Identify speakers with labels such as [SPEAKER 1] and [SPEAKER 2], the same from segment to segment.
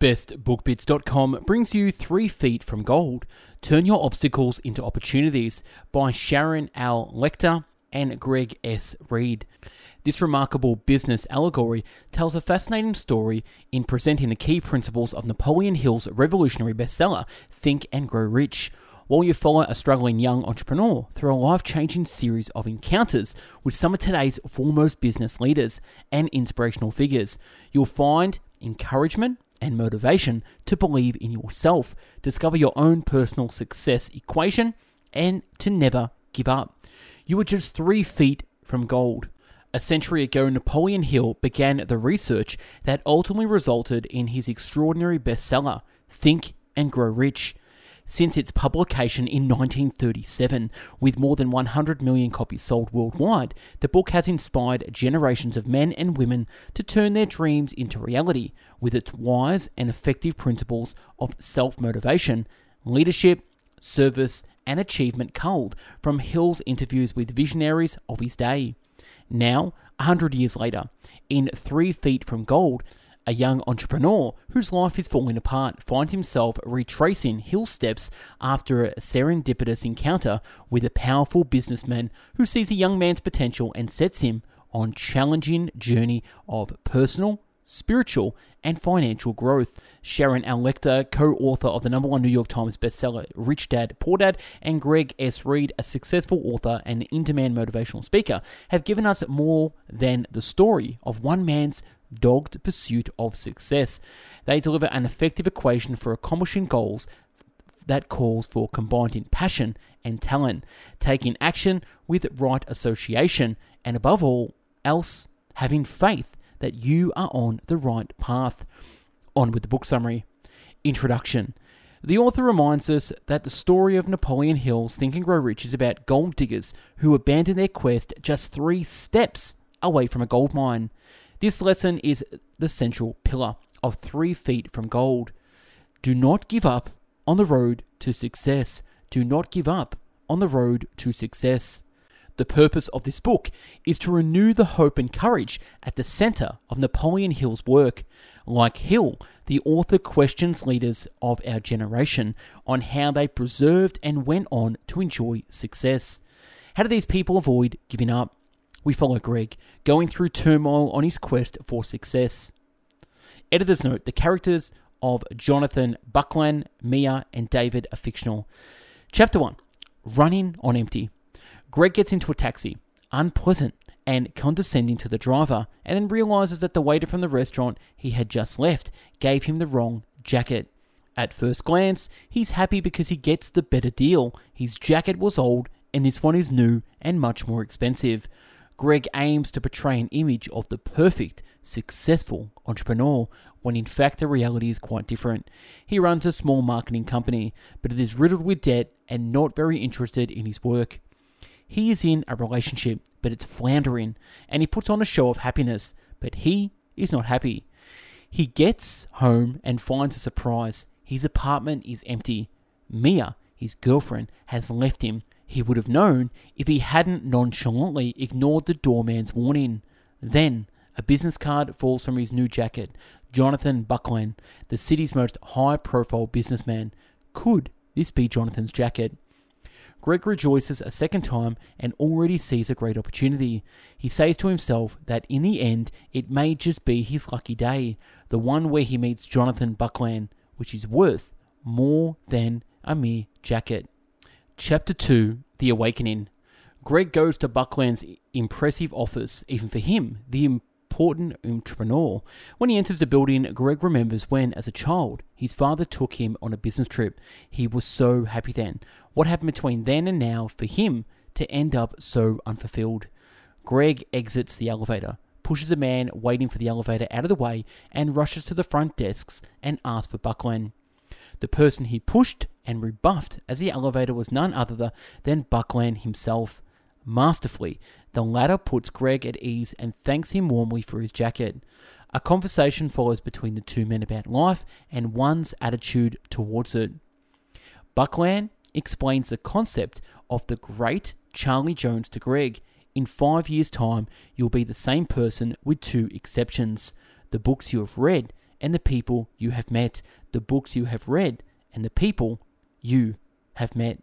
[SPEAKER 1] BestBookBits.com brings you Three Feet from Gold Turn Your Obstacles into Opportunities by Sharon L. Lechter and Greg S. Reid. This remarkable business allegory tells a fascinating story in presenting the key principles of Napoleon Hill's revolutionary bestseller, Think and Grow Rich while you follow a struggling young entrepreneur through a life changing series of encounters with some of today's foremost business leaders and inspirational figures. You'll find encouragement and motivation to believe in yourself, discover your own personal success equation, and to never give up. You are just three feet from gold. A century ago, Napoleon Hill began the research that ultimately resulted in his extraordinary bestseller, Think and Grow Rich. Since its publication in 1937, with more than 100 million copies sold worldwide, the book has inspired generations of men and women to turn their dreams into reality with its wise and effective principles of self motivation, leadership, service, and achievement culled from Hill's interviews with visionaries of his day. Now, hundred years later, in Three Feet from Gold, a young entrepreneur whose life is falling apart finds himself retracing Hill steps after a serendipitous encounter with a powerful businessman who sees a young man's potential and sets him on challenging journey of personal, spiritual, and financial growth. Sharon L. Co-author of the number one New York Times bestseller Rich Dad Poor Dad, and Greg S. Reid, a successful author and in-demand motivational speaker, have given us more than the story of one man's dogged pursuit of success. They deliver an effective equation for accomplishing goals that calls for combining passion and talent, taking action with right association, and above all else, having faith that you are on the right path. On with the book summary. Introduction. The author reminds us that the story of Napoleon Hill's Think and Grow Rich is about gold diggers who abandon their quest just three steps away from a gold mine. This lesson is the central pillar of three feet from gold. Do not give up on the road to success. Do not give up on the road to success. The purpose of this book is to renew the hope and courage at the center of Napoleon Hill's work. Like Hill, the author questions leaders of our generation on how they preserved and went on to enjoy success. How do these people avoid giving up? We follow Greg going through turmoil on his quest for success. Editor's note the characters of Jonathan Buckland, Mia, and David are fictional. Chapter 1 Running on Empty. Greg gets into a taxi, unpleasant and condescending to the driver, and then realizes that the waiter from the restaurant he had just left gave him the wrong jacket. At first glance, he's happy because he gets the better deal. His jacket was old, and this one is new and much more expensive. Greg aims to portray an image of the perfect, successful entrepreneur, when in fact the reality is quite different. He runs a small marketing company, but it is riddled with debt and not very interested in his work. He is in a relationship, but it's floundering, and he puts on a show of happiness, but he is not happy. He gets home and finds a surprise. His apartment is empty. Mia, his girlfriend, has left him he would have known if he hadn't nonchalantly ignored the doorman's warning. Then, a business card falls from his new jacket. Jonathan Buckland, the city's most high profile businessman. Could this be Jonathan's jacket? Greg rejoices a second time and already sees a great opportunity. He says to himself that in the end, it may just be his lucky day, the one where he meets Jonathan Buckland, which is worth more than a mere jacket. Chapter 2 The Awakening. Greg goes to Buckland's impressive office, even for him, the important entrepreneur. When he enters the building, Greg remembers when, as a child, his father took him on a business trip. He was so happy then. What happened between then and now for him to end up so unfulfilled? Greg exits the elevator, pushes a man waiting for the elevator out of the way, and rushes to the front desks and asks for Buckland. The person he pushed and rebuffed as the elevator was none other than Buckland himself. Masterfully, the latter puts Greg at ease and thanks him warmly for his jacket. A conversation follows between the two men about life and one's attitude towards it. Buckland explains the concept of the great Charlie Jones to Greg. In five years' time, you'll be the same person with two exceptions the books you have read and the people you have met, the books you have read, and the people you have met.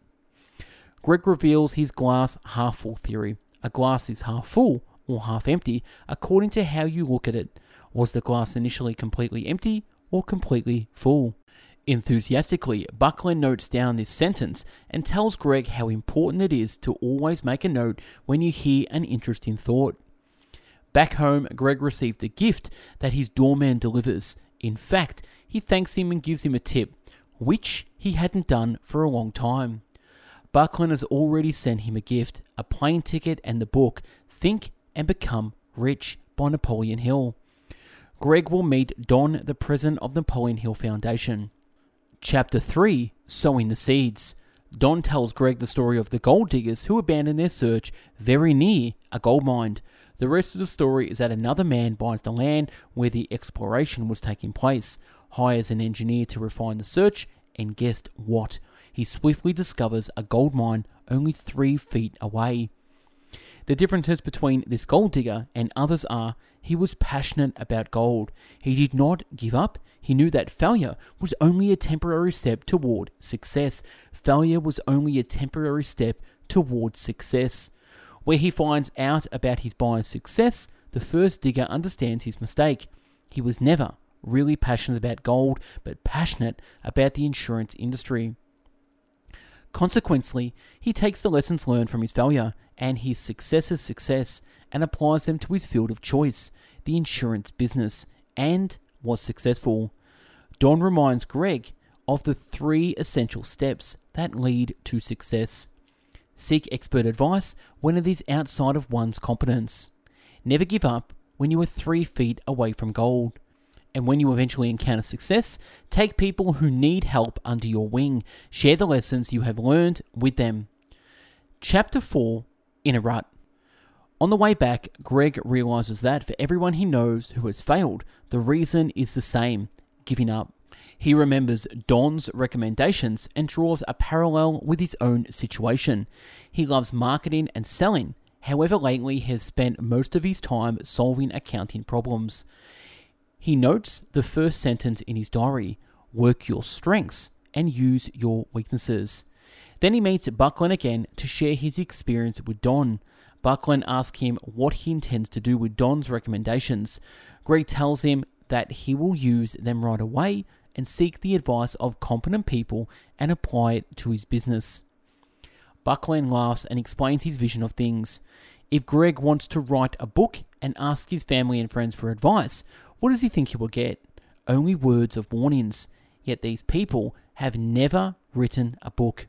[SPEAKER 1] Greg reveals his glass half full theory. A glass is half full or half empty according to how you look at it. Was the glass initially completely empty or completely full? Enthusiastically, Buckland notes down this sentence and tells Greg how important it is to always make a note when you hear an interesting thought. Back home, Greg received a gift that his doorman delivers. In fact, he thanks him and gives him a tip, which he hadn't done for a long time. Buckland has already sent him a gift a plane ticket and the book Think and Become Rich by Napoleon Hill. Greg will meet Don, the president of the Napoleon Hill Foundation. Chapter 3 Sowing the Seeds. Don tells Greg the story of the gold diggers who abandoned their search very near a gold mine. The rest of the story is that another man buys the land where the exploration was taking place, hires an engineer to refine the search, and guess what? He swiftly discovers a gold mine only three feet away. The differences between this gold digger and others are he was passionate about gold. He did not give up. He knew that failure was only a temporary step toward success. Failure was only a temporary step toward success. Where he finds out about his buyer's success, the first digger understands his mistake. He was never really passionate about gold, but passionate about the insurance industry. Consequently, he takes the lessons learned from his failure and his successor's success and applies them to his field of choice, the insurance business, and was successful. Don reminds Greg of the three essential steps that lead to success. Seek expert advice when it is outside of one's competence. Never give up when you are three feet away from gold and when you eventually encounter success, take people who need help under your wing. Share the lessons you have learned with them. Chapter 4 In a Rut. On the way back, Greg realizes that for everyone he knows who has failed, the reason is the same giving up. He remembers Don's recommendations and draws a parallel with his own situation. He loves marketing and selling, however, lately he has spent most of his time solving accounting problems. He notes the first sentence in his diary work your strengths and use your weaknesses. Then he meets Buckland again to share his experience with Don. Buckland asks him what he intends to do with Don's recommendations. Greg tells him that he will use them right away and seek the advice of competent people and apply it to his business. Buckland laughs and explains his vision of things. If Greg wants to write a book and ask his family and friends for advice, what does he think he will get? Only words of warnings. Yet these people have never written a book.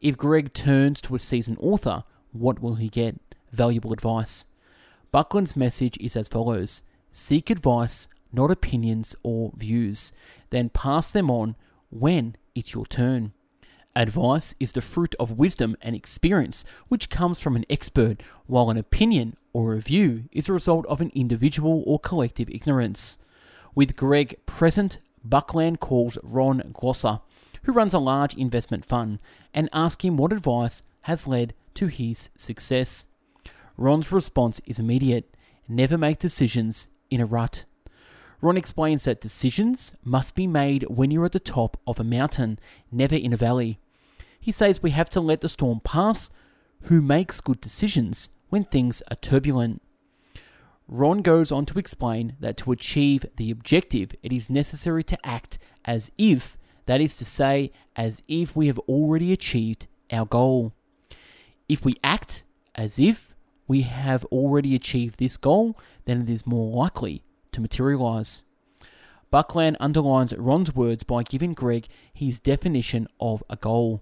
[SPEAKER 1] If Greg turns to a seasoned author, what will he get? Valuable advice. Buckland's message is as follows Seek advice, not opinions or views, then pass them on when it's your turn. Advice is the fruit of wisdom and experience which comes from an expert, while an opinion or a view is the result of an individual or collective ignorance. With Greg present, Buckland calls Ron Glosser, who runs a large investment fund, and asks him what advice has led to his success. Ron's response is immediate never make decisions in a rut. Ron explains that decisions must be made when you're at the top of a mountain, never in a valley. He says we have to let the storm pass. Who makes good decisions when things are turbulent? Ron goes on to explain that to achieve the objective, it is necessary to act as if, that is to say, as if we have already achieved our goal. If we act as if we have already achieved this goal, then it is more likely to materialize. Buckland underlines Ron's words by giving Greg his definition of a goal.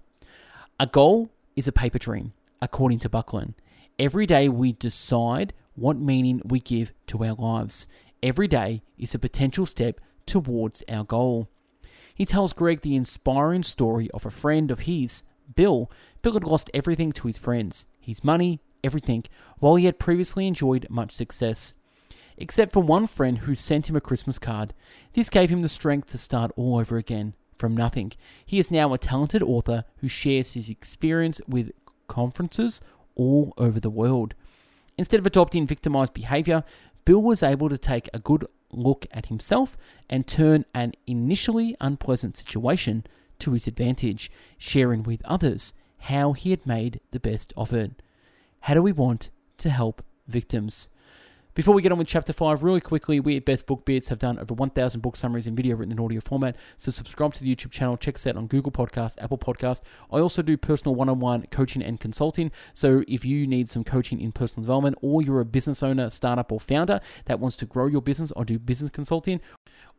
[SPEAKER 1] A goal is a paper dream, according to Buckland. Every day we decide what meaning we give to our lives. Every day is a potential step towards our goal. He tells Greg the inspiring story of a friend of his, Bill. Bill had lost everything to his friends his money, everything, while he had previously enjoyed much success. Except for one friend who sent him a Christmas card. This gave him the strength to start all over again from nothing. He is now a talented author who shares his experience with conferences all over the world. Instead of adopting victimized behavior, Bill was able to take a good look at himself and turn an initially unpleasant situation to his advantage, sharing with others how he had made the best of it. How do we want to help victims? Before we get on with chapter 5, really quickly, we at Best Book Bits have done over 1,000 book summaries in video written in audio format. So subscribe to the YouTube channel, check us out on Google Podcast, Apple Podcast. I also do personal one on one coaching and consulting. So if you need some coaching in personal development or you're a business owner, startup, or founder that wants to grow your business, I do business consulting.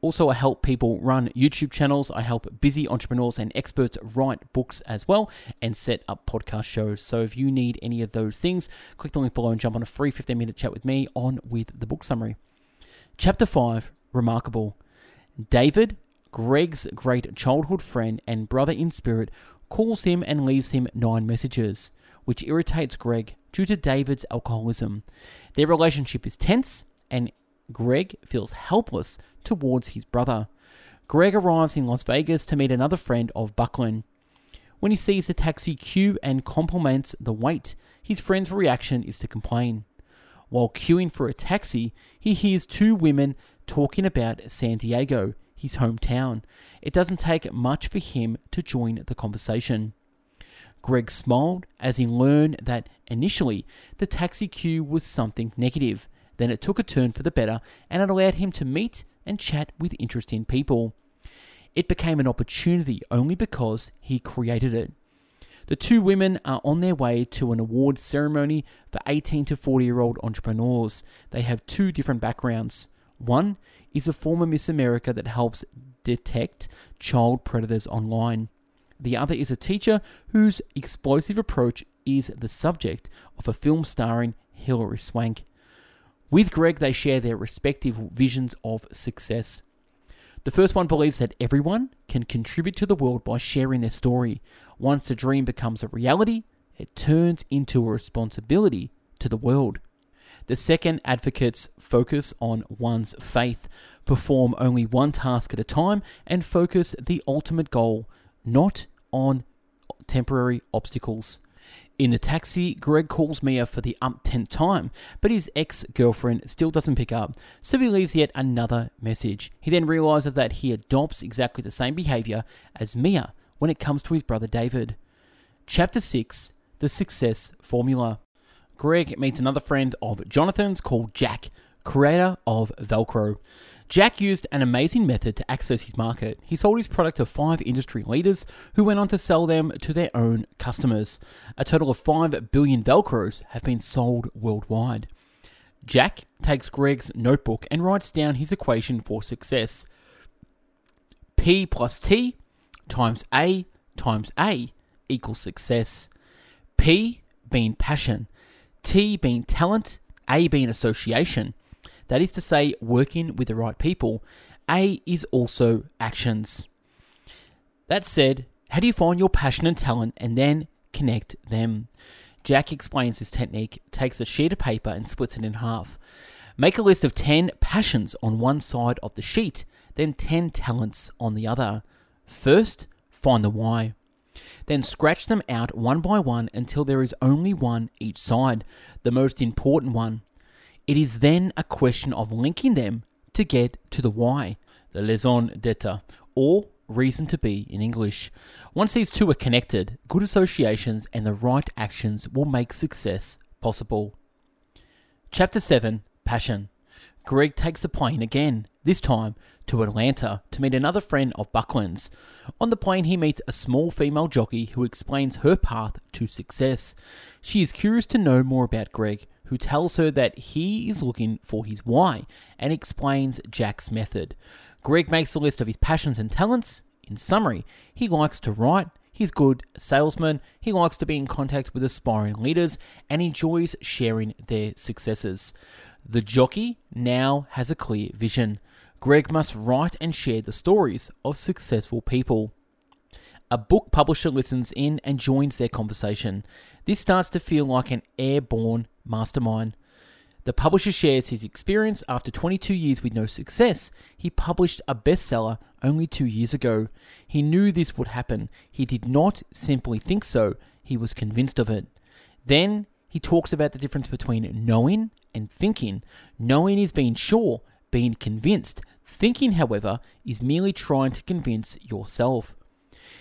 [SPEAKER 1] Also, I help people run YouTube channels. I help busy entrepreneurs and experts write books as well and set up podcast shows. So, if you need any of those things, click the link below and jump on a free 15 minute chat with me on with the book summary. Chapter 5 Remarkable. David, Greg's great childhood friend and brother in spirit, calls him and leaves him nine messages, which irritates Greg due to David's alcoholism. Their relationship is tense, and Greg feels helpless towards his brother. Greg arrives in Las Vegas to meet another friend of Buckland. When he sees the taxi queue and compliments the wait, his friend's reaction is to complain. While queuing for a taxi, he hears two women talking about San Diego, his hometown. It doesn't take much for him to join the conversation. Greg smiled as he learned that initially the taxi queue was something negative. Then it took a turn for the better and it allowed him to meet and chat with interesting people. It became an opportunity only because he created it. The two women are on their way to an award ceremony for 18 to 40 year old entrepreneurs. They have two different backgrounds. One is a former Miss America that helps detect child predators online. The other is a teacher whose explosive approach is the subject of a film starring Hilary Swank. With Greg, they share their respective visions of success. The first one believes that everyone can contribute to the world by sharing their story. Once a dream becomes a reality, it turns into a responsibility to the world. The second advocates focus on one's faith, perform only one task at a time, and focus the ultimate goal, not on temporary obstacles. In the taxi, Greg calls Mia for the umpteenth time, but his ex girlfriend still doesn't pick up, so he leaves yet another message. He then realizes that he adopts exactly the same behavior as Mia when it comes to his brother David. Chapter 6 The Success Formula. Greg meets another friend of Jonathan's called Jack, creator of Velcro. Jack used an amazing method to access his market. He sold his product to five industry leaders who went on to sell them to their own customers. A total of 5 billion Velcros have been sold worldwide. Jack takes Greg's notebook and writes down his equation for success P plus T times A times A equals success. P being passion, T being talent, A being association. That is to say, working with the right people. A is also actions. That said, how do you find your passion and talent and then connect them? Jack explains this technique, takes a sheet of paper and splits it in half. Make a list of 10 passions on one side of the sheet, then 10 talents on the other. First, find the why. Then scratch them out one by one until there is only one each side, the most important one. It is then a question of linking them to get to the why, the raison d'etre, or reason to be in English. Once these two are connected, good associations and the right actions will make success possible. Chapter 7 Passion. Greg takes the plane again, this time to Atlanta, to meet another friend of Buckland's. On the plane, he meets a small female jockey who explains her path to success. She is curious to know more about Greg, who tells her that he is looking for his why and explains Jack's method. Greg makes a list of his passions and talents. In summary, he likes to write, he's good salesman, he likes to be in contact with aspiring leaders, and enjoys sharing their successes. The jockey now has a clear vision. Greg must write and share the stories of successful people. A book publisher listens in and joins their conversation. This starts to feel like an airborne mastermind. The publisher shares his experience after 22 years with no success. He published a bestseller only two years ago. He knew this would happen. He did not simply think so, he was convinced of it. Then he talks about the difference between knowing and thinking. Knowing is being sure, being convinced. Thinking, however, is merely trying to convince yourself.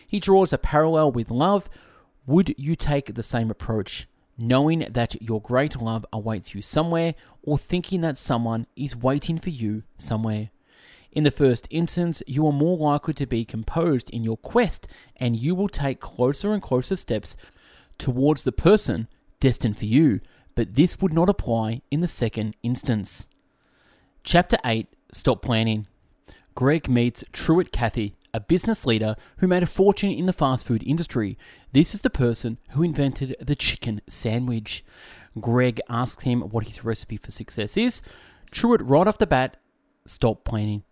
[SPEAKER 1] He draws a parallel with love. Would you take the same approach, knowing that your great love awaits you somewhere, or thinking that someone is waiting for you somewhere? In the first instance, you are more likely to be composed in your quest, and you will take closer and closer steps towards the person destined for you, but this would not apply in the second instance. Chapter 8 Stop Planning. Greg meets Truett Cathy, a business leader who made a fortune in the fast food industry. This is the person who invented the chicken sandwich. Greg asks him what his recipe for success is. Truett, right off the bat, stop planning.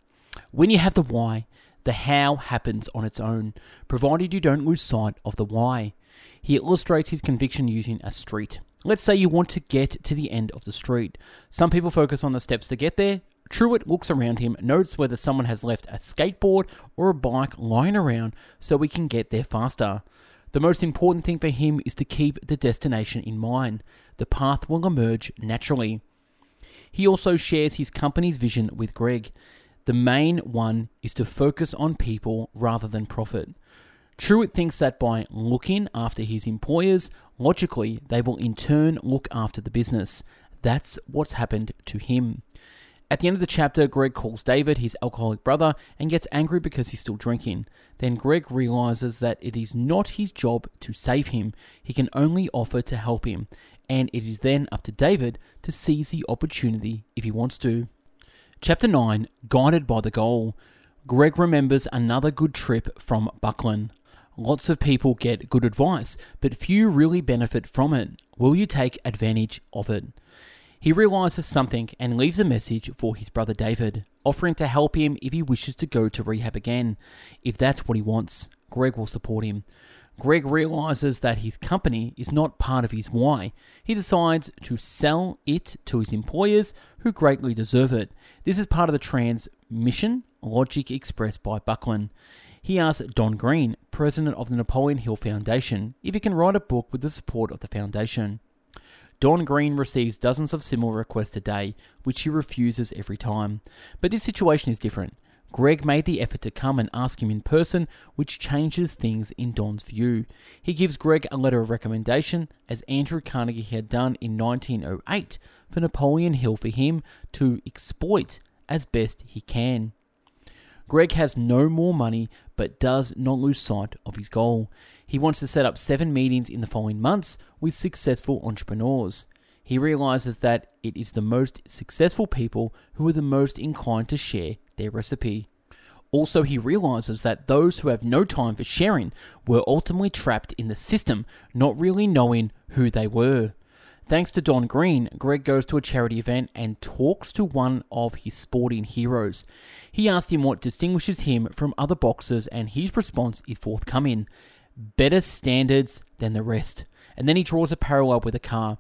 [SPEAKER 1] When you have the why, the how happens on its own, provided you don't lose sight of the why. He illustrates his conviction using a street. Let's say you want to get to the end of the street. Some people focus on the steps to get there. Truett looks around him, notes whether someone has left a skateboard or a bike lying around so we can get there faster. The most important thing for him is to keep the destination in mind. The path will emerge naturally. He also shares his company's vision with Greg. The main one is to focus on people rather than profit. Truett thinks that by looking after his employers, logically, they will in turn look after the business. That's what's happened to him. At the end of the chapter, Greg calls David, his alcoholic brother, and gets angry because he's still drinking. Then Greg realizes that it is not his job to save him, he can only offer to help him, and it is then up to David to seize the opportunity if he wants to. Chapter 9 Guided by the Goal. Greg remembers another good trip from Buckland. Lots of people get good advice, but few really benefit from it. Will you take advantage of it? He realizes something and leaves a message for his brother David, offering to help him if he wishes to go to rehab again. If that's what he wants, Greg will support him. Greg realizes that his company is not part of his why. He decides to sell it to his employers who greatly deserve it. This is part of the transmission logic expressed by Buckland. He asks Don Green, president of the Napoleon Hill Foundation, if he can write a book with the support of the foundation. Don Green receives dozens of similar requests a day, which he refuses every time. But this situation is different. Greg made the effort to come and ask him in person, which changes things in Don's view. He gives Greg a letter of recommendation, as Andrew Carnegie had done in 1908 for Napoleon Hill for him to exploit as best he can. Greg has no more money but does not lose sight of his goal. He wants to set up seven meetings in the following months with successful entrepreneurs. He realizes that it is the most successful people who are the most inclined to share their recipe. Also, he realizes that those who have no time for sharing were ultimately trapped in the system, not really knowing who they were. Thanks to Don Green, Greg goes to a charity event and talks to one of his sporting heroes. He asks him what distinguishes him from other boxers, and his response is forthcoming better standards than the rest. And then he draws a parallel with a car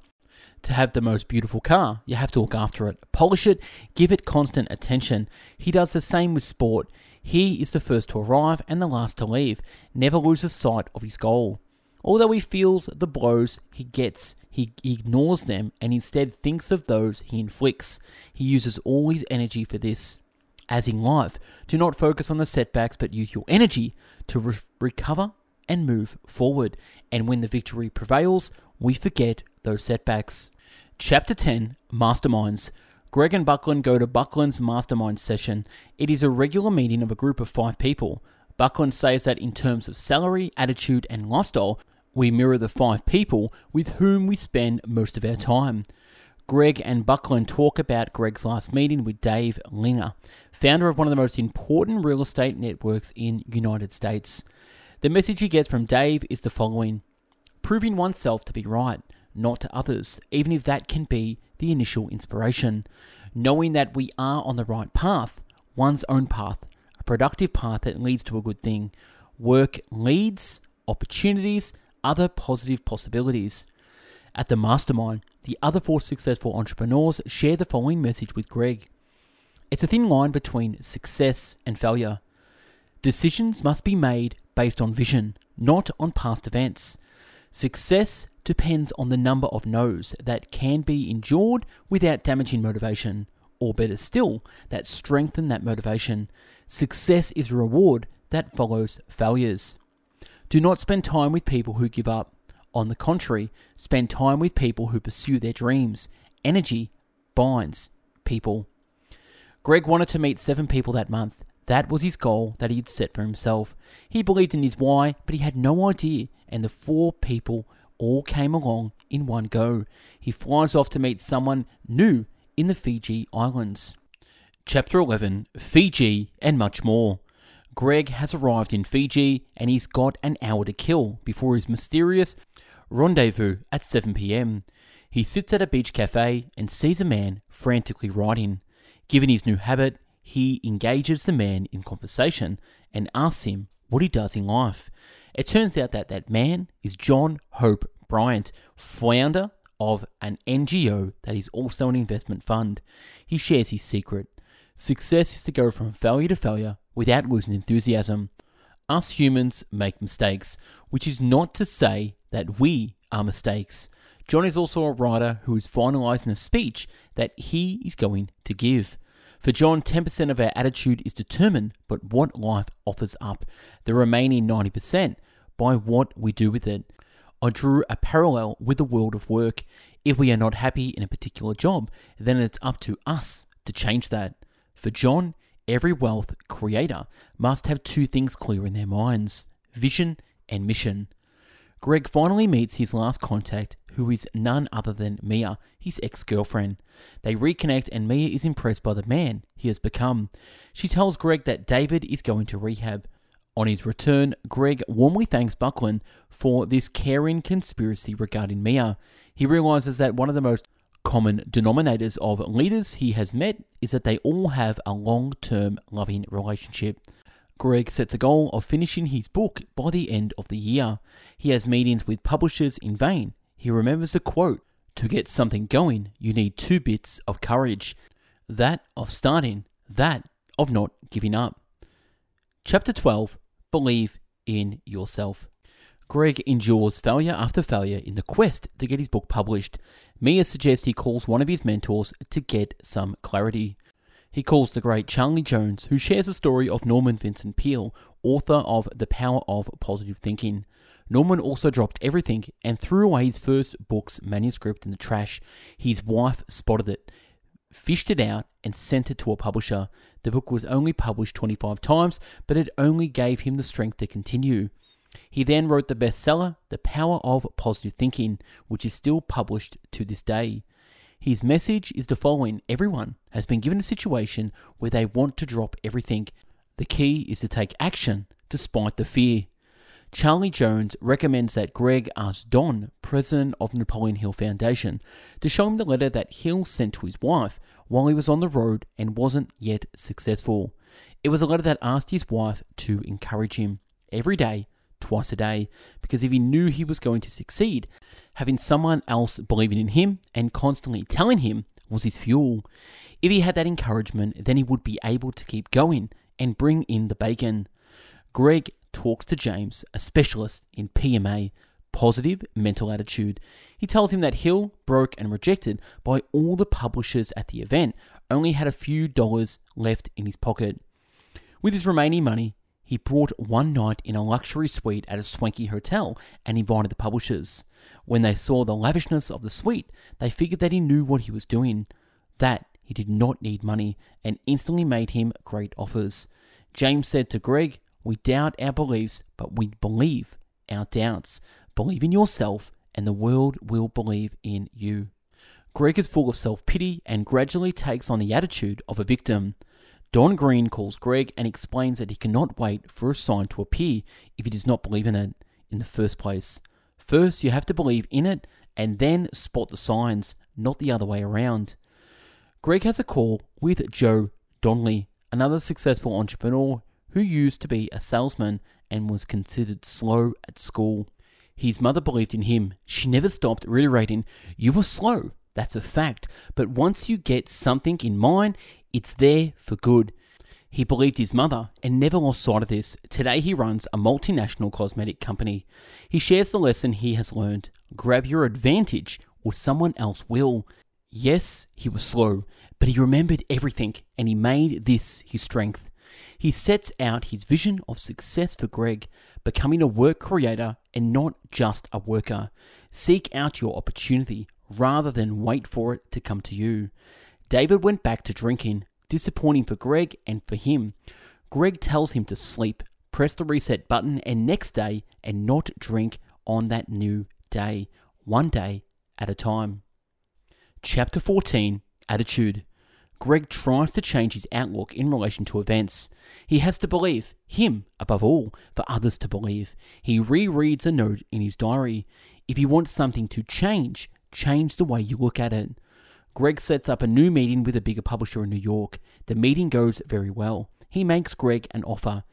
[SPEAKER 1] to have the most beautiful car, you have to look after it, polish it, give it constant attention. He does the same with sport. He is the first to arrive and the last to leave, never loses sight of his goal. Although he feels the blows he gets, he ignores them and instead thinks of those he inflicts. He uses all his energy for this. As in life, do not focus on the setbacks but use your energy to re- recover and move forward. And when the victory prevails, we forget those setbacks. Chapter 10 Masterminds. Greg and Buckland go to Buckland's mastermind session. It is a regular meeting of a group of five people. Buckland says that in terms of salary, attitude, and lifestyle, we mirror the five people with whom we spend most of our time. Greg and Buckland talk about Greg's last meeting with Dave Liniger, founder of one of the most important real estate networks in United States. The message he gets from Dave is the following: proving oneself to be right not to others, even if that can be the initial inspiration. Knowing that we are on the right path, one's own path, a productive path that leads to a good thing. Work leads, opportunities, other positive possibilities. At the mastermind, the other four successful entrepreneurs share the following message with Greg. It's a thin line between success and failure. Decisions must be made based on vision, not on past events. Success depends on the number of no's that can be endured without damaging motivation. or better still, that strengthen that motivation. Success is a reward that follows failures. Do not spend time with people who give up. On the contrary, spend time with people who pursue their dreams. Energy binds people. Greg wanted to meet seven people that month. That was his goal that he had set for himself. He believed in his why, but he had no idea, and the four people all came along in one go. He flies off to meet someone new in the Fiji Islands. Chapter 11 Fiji and much more. Greg has arrived in Fiji and he's got an hour to kill before his mysterious rendezvous at 7 pm. He sits at a beach cafe and sees a man frantically writing. Given his new habit, he engages the man in conversation and asks him what he does in life. It turns out that that man is John Hope Bryant, founder of an NGO that is also an investment fund. He shares his secret. Success is to go from failure to failure without losing enthusiasm. Us humans make mistakes, which is not to say that we are mistakes. John is also a writer who is finalising a speech that he is going to give. For John, 10% of our attitude is determined by what life offers up, the remaining 90% by what we do with it. I drew a parallel with the world of work. If we are not happy in a particular job, then it's up to us to change that. For John, every wealth creator must have two things clear in their minds vision and mission. Greg finally meets his last contact, who is none other than Mia, his ex girlfriend. They reconnect, and Mia is impressed by the man he has become. She tells Greg that David is going to rehab. On his return, Greg warmly thanks Buckland for this caring conspiracy regarding Mia. He realizes that one of the most common denominators of leaders he has met is that they all have a long term loving relationship. Greg sets a goal of finishing his book by the end of the year. He has meetings with publishers in vain. He remembers the quote To get something going, you need two bits of courage that of starting, that of not giving up. Chapter 12 Believe in Yourself. Greg endures failure after failure in the quest to get his book published. Mia suggests he calls one of his mentors to get some clarity. He calls the great Charlie Jones, who shares the story of Norman Vincent Peale, author of The Power of Positive Thinking. Norman also dropped everything and threw away his first book's manuscript in the trash. His wife spotted it, fished it out, and sent it to a publisher. The book was only published 25 times, but it only gave him the strength to continue. He then wrote the bestseller, The Power of Positive Thinking, which is still published to this day. His message is the following Everyone has been given a situation where they want to drop everything. The key is to take action despite the fear. Charlie Jones recommends that Greg ask Don, president of Napoleon Hill Foundation, to show him the letter that Hill sent to his wife while he was on the road and wasn't yet successful. It was a letter that asked his wife to encourage him every day twice a day because if he knew he was going to succeed, having someone else believing in him and constantly telling him was his fuel. If he had that encouragement, then he would be able to keep going and bring in the bacon. Greg talks to James, a specialist in PMA, positive mental attitude. He tells him that Hill, broke and rejected by all the publishers at the event, only had a few dollars left in his pocket. With his remaining money, he brought one night in a luxury suite at a swanky hotel and invited the publishers. When they saw the lavishness of the suite, they figured that he knew what he was doing, that he did not need money, and instantly made him great offers. James said to Greg, We doubt our beliefs, but we believe our doubts. Believe in yourself, and the world will believe in you. Greg is full of self pity and gradually takes on the attitude of a victim. Don Green calls Greg and explains that he cannot wait for a sign to appear if he does not believe in it in the first place. First, you have to believe in it and then spot the signs, not the other way around. Greg has a call with Joe Donnelly, another successful entrepreneur who used to be a salesman and was considered slow at school. His mother believed in him. She never stopped reiterating, You were slow. That's a fact. But once you get something in mind, it's there for good. He believed his mother and never lost sight of this. Today he runs a multinational cosmetic company. He shares the lesson he has learned grab your advantage or someone else will. Yes, he was slow, but he remembered everything and he made this his strength. He sets out his vision of success for Greg, becoming a work creator and not just a worker. Seek out your opportunity rather than wait for it to come to you. David went back to drinking, disappointing for Greg and for him. Greg tells him to sleep, press the reset button, and next day, and not drink on that new day, one day at a time. Chapter 14 Attitude Greg tries to change his outlook in relation to events. He has to believe, him above all, for others to believe. He rereads a note in his diary. If you want something to change, change the way you look at it. Greg sets up a new meeting with a bigger publisher in New York. The meeting goes very well. He makes Greg an offer.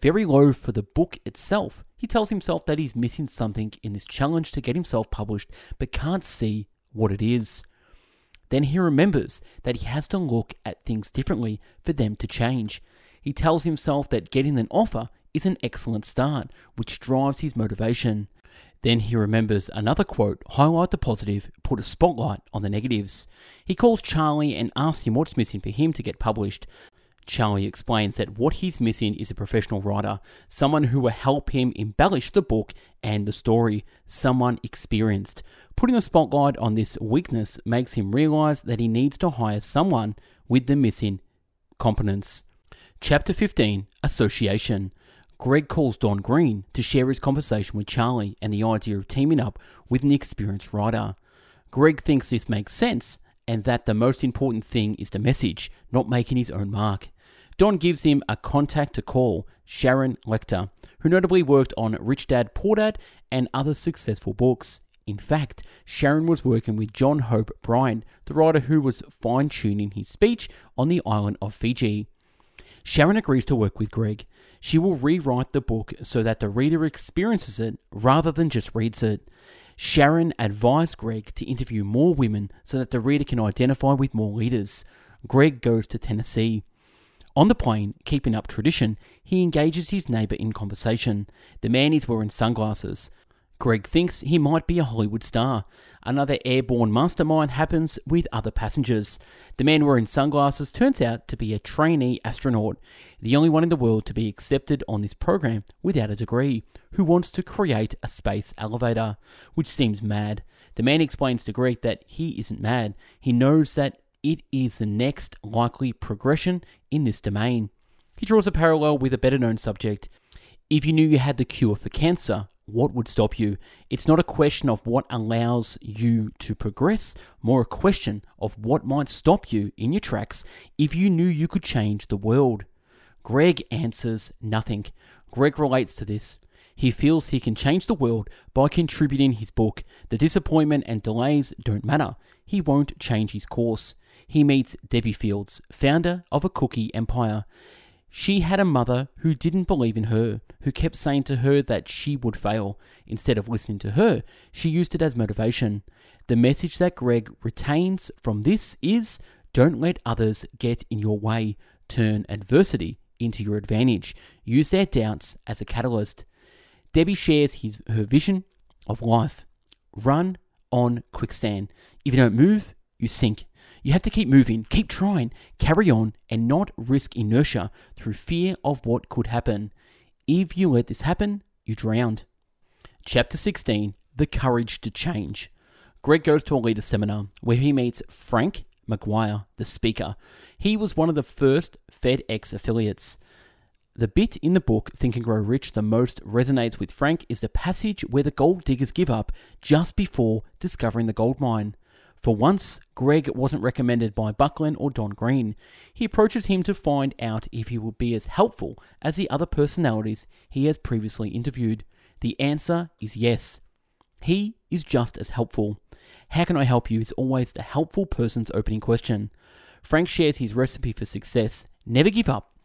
[SPEAKER 1] Very low for the book itself. He tells himself that he's missing something in this challenge to get himself published, but can't see what it is. Then he remembers that he has to look at things differently for them to change. He tells himself that getting an offer is an excellent start, which drives his motivation. Then he remembers another quote highlight the positive, put a spotlight on the negatives. He calls Charlie and asks him what's missing for him to get published. Charlie explains that what he's missing is a professional writer, someone who will help him embellish the book and the story, someone experienced. Putting a spotlight on this weakness makes him realize that he needs to hire someone with the missing competence. Chapter 15 Association. Greg calls Don Green to share his conversation with Charlie and the idea of teaming up with an experienced writer. Greg thinks this makes sense and that the most important thing is the message, not making his own mark. Don gives him a contact to call, Sharon Lechter, who notably worked on Rich Dad Poor Dad and other successful books. In fact, Sharon was working with John Hope Bryant, the writer who was fine tuning his speech on the island of Fiji. Sharon agrees to work with Greg. She will rewrite the book so that the reader experiences it rather than just reads it. Sharon advised Greg to interview more women so that the reader can identify with more leaders. Greg goes to Tennessee. On the plane, keeping up tradition, he engages his neighbor in conversation. The man is wearing sunglasses. Greg thinks he might be a Hollywood star. Another airborne mastermind happens with other passengers. The man wearing sunglasses turns out to be a trainee astronaut, the only one in the world to be accepted on this program without a degree, who wants to create a space elevator, which seems mad. The man explains to Greg that he isn't mad. He knows that it is the next likely progression in this domain. He draws a parallel with a better known subject. If you knew you had the cure for cancer, what would stop you? It's not a question of what allows you to progress, more a question of what might stop you in your tracks if you knew you could change the world. Greg answers nothing. Greg relates to this. He feels he can change the world by contributing his book. The disappointment and delays don't matter. He won't change his course. He meets Debbi Fields, founder of a cookie empire. She had a mother who didn't believe in her, who kept saying to her that she would fail. Instead of listening to her, she used it as motivation. The message that Greg retains from this is don't let others get in your way. Turn adversity into your advantage. Use their doubts as a catalyst. Debbie shares his, her vision of life. Run on quicksand. If you don't move, you sink. You have to keep moving, keep trying, carry on, and not risk inertia through fear of what could happen. If you let this happen, you drowned. Chapter 16 The Courage to Change. Greg goes to a leader seminar where he meets Frank McGuire, the speaker. He was one of the first FedEx affiliates. The bit in the book, Think and Grow Rich, the most resonates with Frank is the passage where the gold diggers give up just before discovering the gold mine. For once, Greg wasn't recommended by Buckland or Don Green. He approaches him to find out if he will be as helpful as the other personalities he has previously interviewed. The answer is yes. He is just as helpful. How can I help you is always the helpful person's opening question. Frank shares his recipe for success never give up.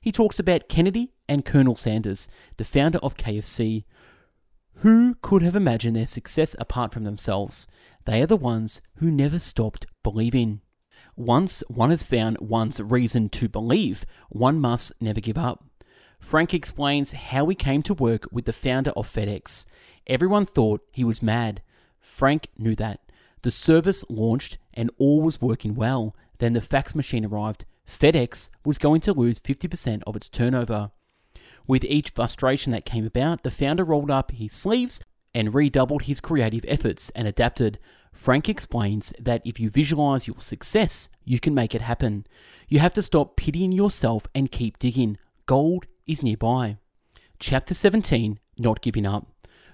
[SPEAKER 1] He talks about Kennedy and Colonel Sanders, the founder of KFC. Who could have imagined their success apart from themselves? They are the ones who never stopped believing. Once one has found one's reason to believe, one must never give up. Frank explains how he came to work with the founder of FedEx. Everyone thought he was mad. Frank knew that. The service launched and all was working well. Then the fax machine arrived. FedEx was going to lose 50% of its turnover. With each frustration that came about, the founder rolled up his sleeves and redoubled his creative efforts and adapted. Frank explains that if you visualize your success, you can make it happen. You have to stop pitying yourself and keep digging. Gold is nearby. Chapter 17 Not Giving Up.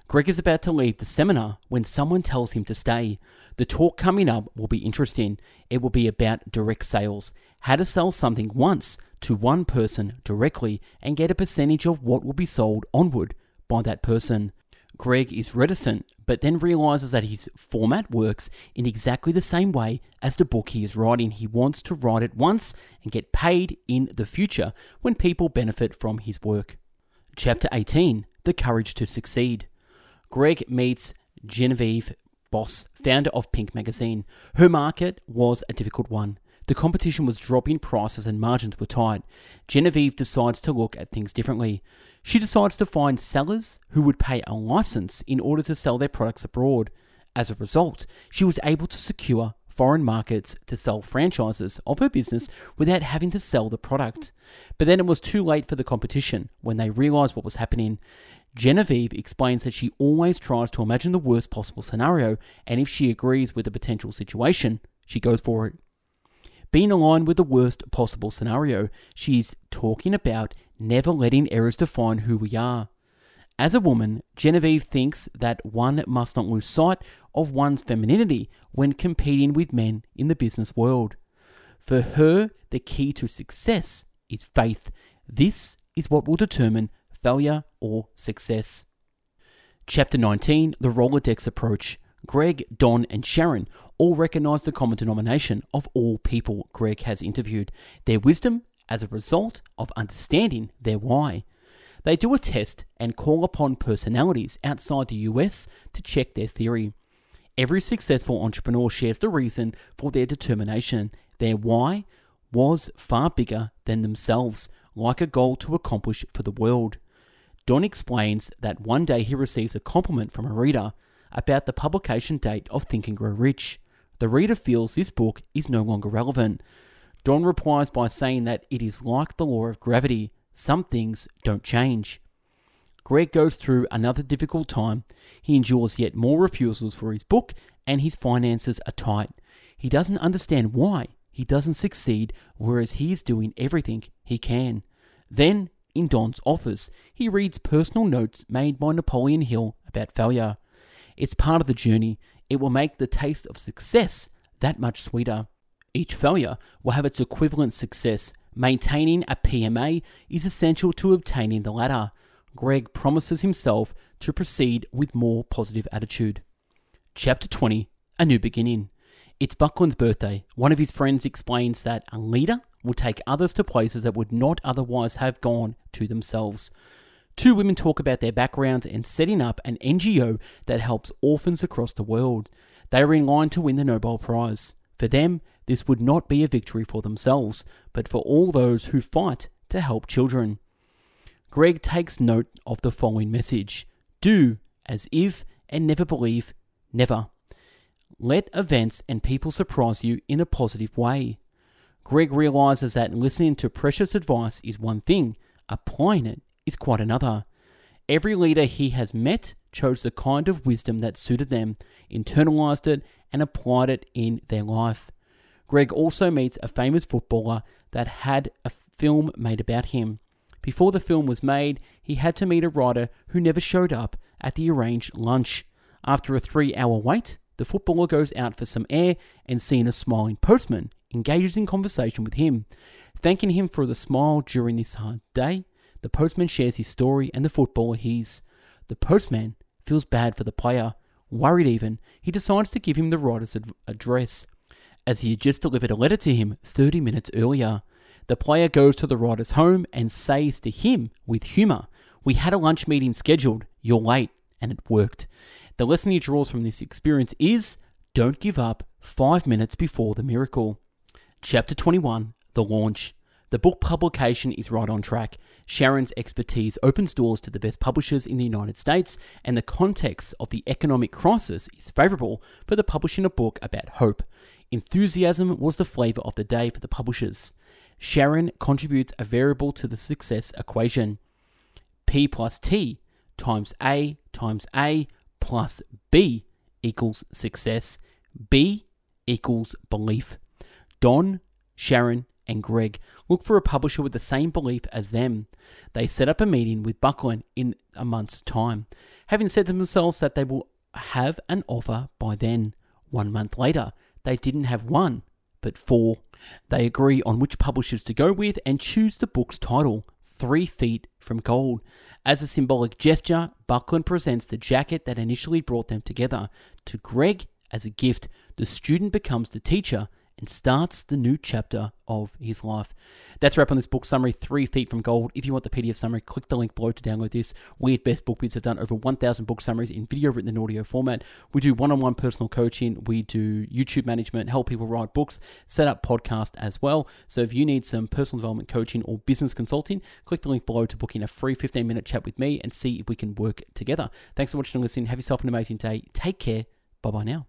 [SPEAKER 1] Greg is about to leave the seminar when someone tells him to stay. The talk coming up will be interesting. It will be about direct sales, how to sell something once to one person directly and get a percentage of what will be sold onward by that person. Greg is reticent, but then realizes that his format works in exactly the same way as the book he is writing. He wants to write it once and get paid in the future when people benefit from his work. Chapter 18 The Courage to Succeed. Greg meets Genevieve Bos, founder of Pink Magazine. Her market was a difficult one. The competition was dropping prices and margins were tight. Genevieve decides to look at things differently. She decides to find sellers who would pay a license in order to sell their products abroad. As a result, she was able to secure foreign markets to sell franchises of her business without having to sell the product. But then it was too late for the competition when they realized what was happening. Genevieve explains that she always tries to imagine the worst possible scenario, and if she agrees with the potential situation, she goes for it. Being aligned with the worst possible scenario, she's talking about never letting errors define who we are. As a woman, Genevieve thinks that one must not lose sight of one's femininity when competing with men in the business world. For her, the key to success is faith. This is what will determine failure or success. Chapter 19 The Rolodex Approach. Greg, Don, and Sharon all recognize the common denomination of all people Greg has interviewed their wisdom as a result of understanding their why. They do a test and call upon personalities outside the US to check their theory. Every successful entrepreneur shares the reason for their determination. Their why was far bigger than themselves, like a goal to accomplish for the world. Don explains that one day he receives a compliment from a reader about the publication date of Think and Grow Rich. The reader feels this book is no longer relevant. Don replies by saying that it is like the law of gravity some things don't change. Greg goes through another difficult time. He endures yet more refusals for his book, and his finances are tight. He doesn't understand why he doesn't succeed, whereas he is doing everything he can. Then, in Don's office, he reads personal notes made by Napoleon Hill about failure. It's part of the journey. It will make the taste of success that much sweeter. Each failure will have its equivalent success. Maintaining a PMA is essential to obtaining the latter. Greg promises himself to proceed with more positive attitude. Chapter 20 A New Beginning. It's Buckland's birthday. One of his friends explains that a leader will take others to places that would not otherwise have gone to themselves. Two women talk about their backgrounds and setting up an NGO that helps orphans across the world. They are in line to win the Nobel Prize. For them, this would not be a victory for themselves, but for all those who fight to help children. Greg takes note of the following message Do as if and never believe, never. Let events and people surprise you in a positive way. Greg realizes that listening to precious advice is one thing, applying it is quite another. Every leader he has met chose the kind of wisdom that suited them, internalized it, and applied it in their life. Greg also meets a famous footballer that had a film made about him. Before the film was made, he had to meet a writer who never showed up at the arranged lunch. After a three hour wait, the footballer goes out for some air and seeing a smiling postman engages in conversation with him. Thanking him for the smile during this hard day, the postman shares his story and the footballer his. The postman feels bad for the player. Worried even, he decides to give him the writer's ad- address, as he had just delivered a letter to him 30 minutes earlier. The player goes to the writer's home and says to him with humour, We had a lunch meeting scheduled, you're late, and it worked. The lesson he draws from this experience is don't give up five minutes before the miracle. Chapter 21 The Launch. The book publication is right on track. Sharon's expertise opens doors to the best publishers in the United States, and the context of the economic crisis is favorable for the publishing a book about hope. Enthusiasm was the flavor of the day for the publishers. Sharon contributes a variable to the success equation. P plus T times A times A plus B equals success. B equals belief. Don, Sharon, and Greg look for a publisher with the same belief as them. They set up a meeting with Buckland in a month's time, having said to themselves that they will have an offer by then. One month later, they didn't have one, but four. They agree on which publishers to go with and choose the book's title, Three Feet from Gold. As a symbolic gesture, Buckland presents the jacket that initially brought them together to Greg as a gift. The student becomes the teacher and starts the new chapter of his life. That's a wrap on this book summary, Three Feet from Gold. If you want the PDF summary, click the link below to download this. We at Best Book Bits have done over 1,000 book summaries in video, written, and audio format. We do one on one personal coaching, we do YouTube management, help people write books, set up podcast as well. So if you need some personal development coaching or business consulting, click the link below to book in a free 15 minute chat with me and see if we can work together. Thanks for watching and listening. Have yourself an amazing day. Take care. Bye bye now.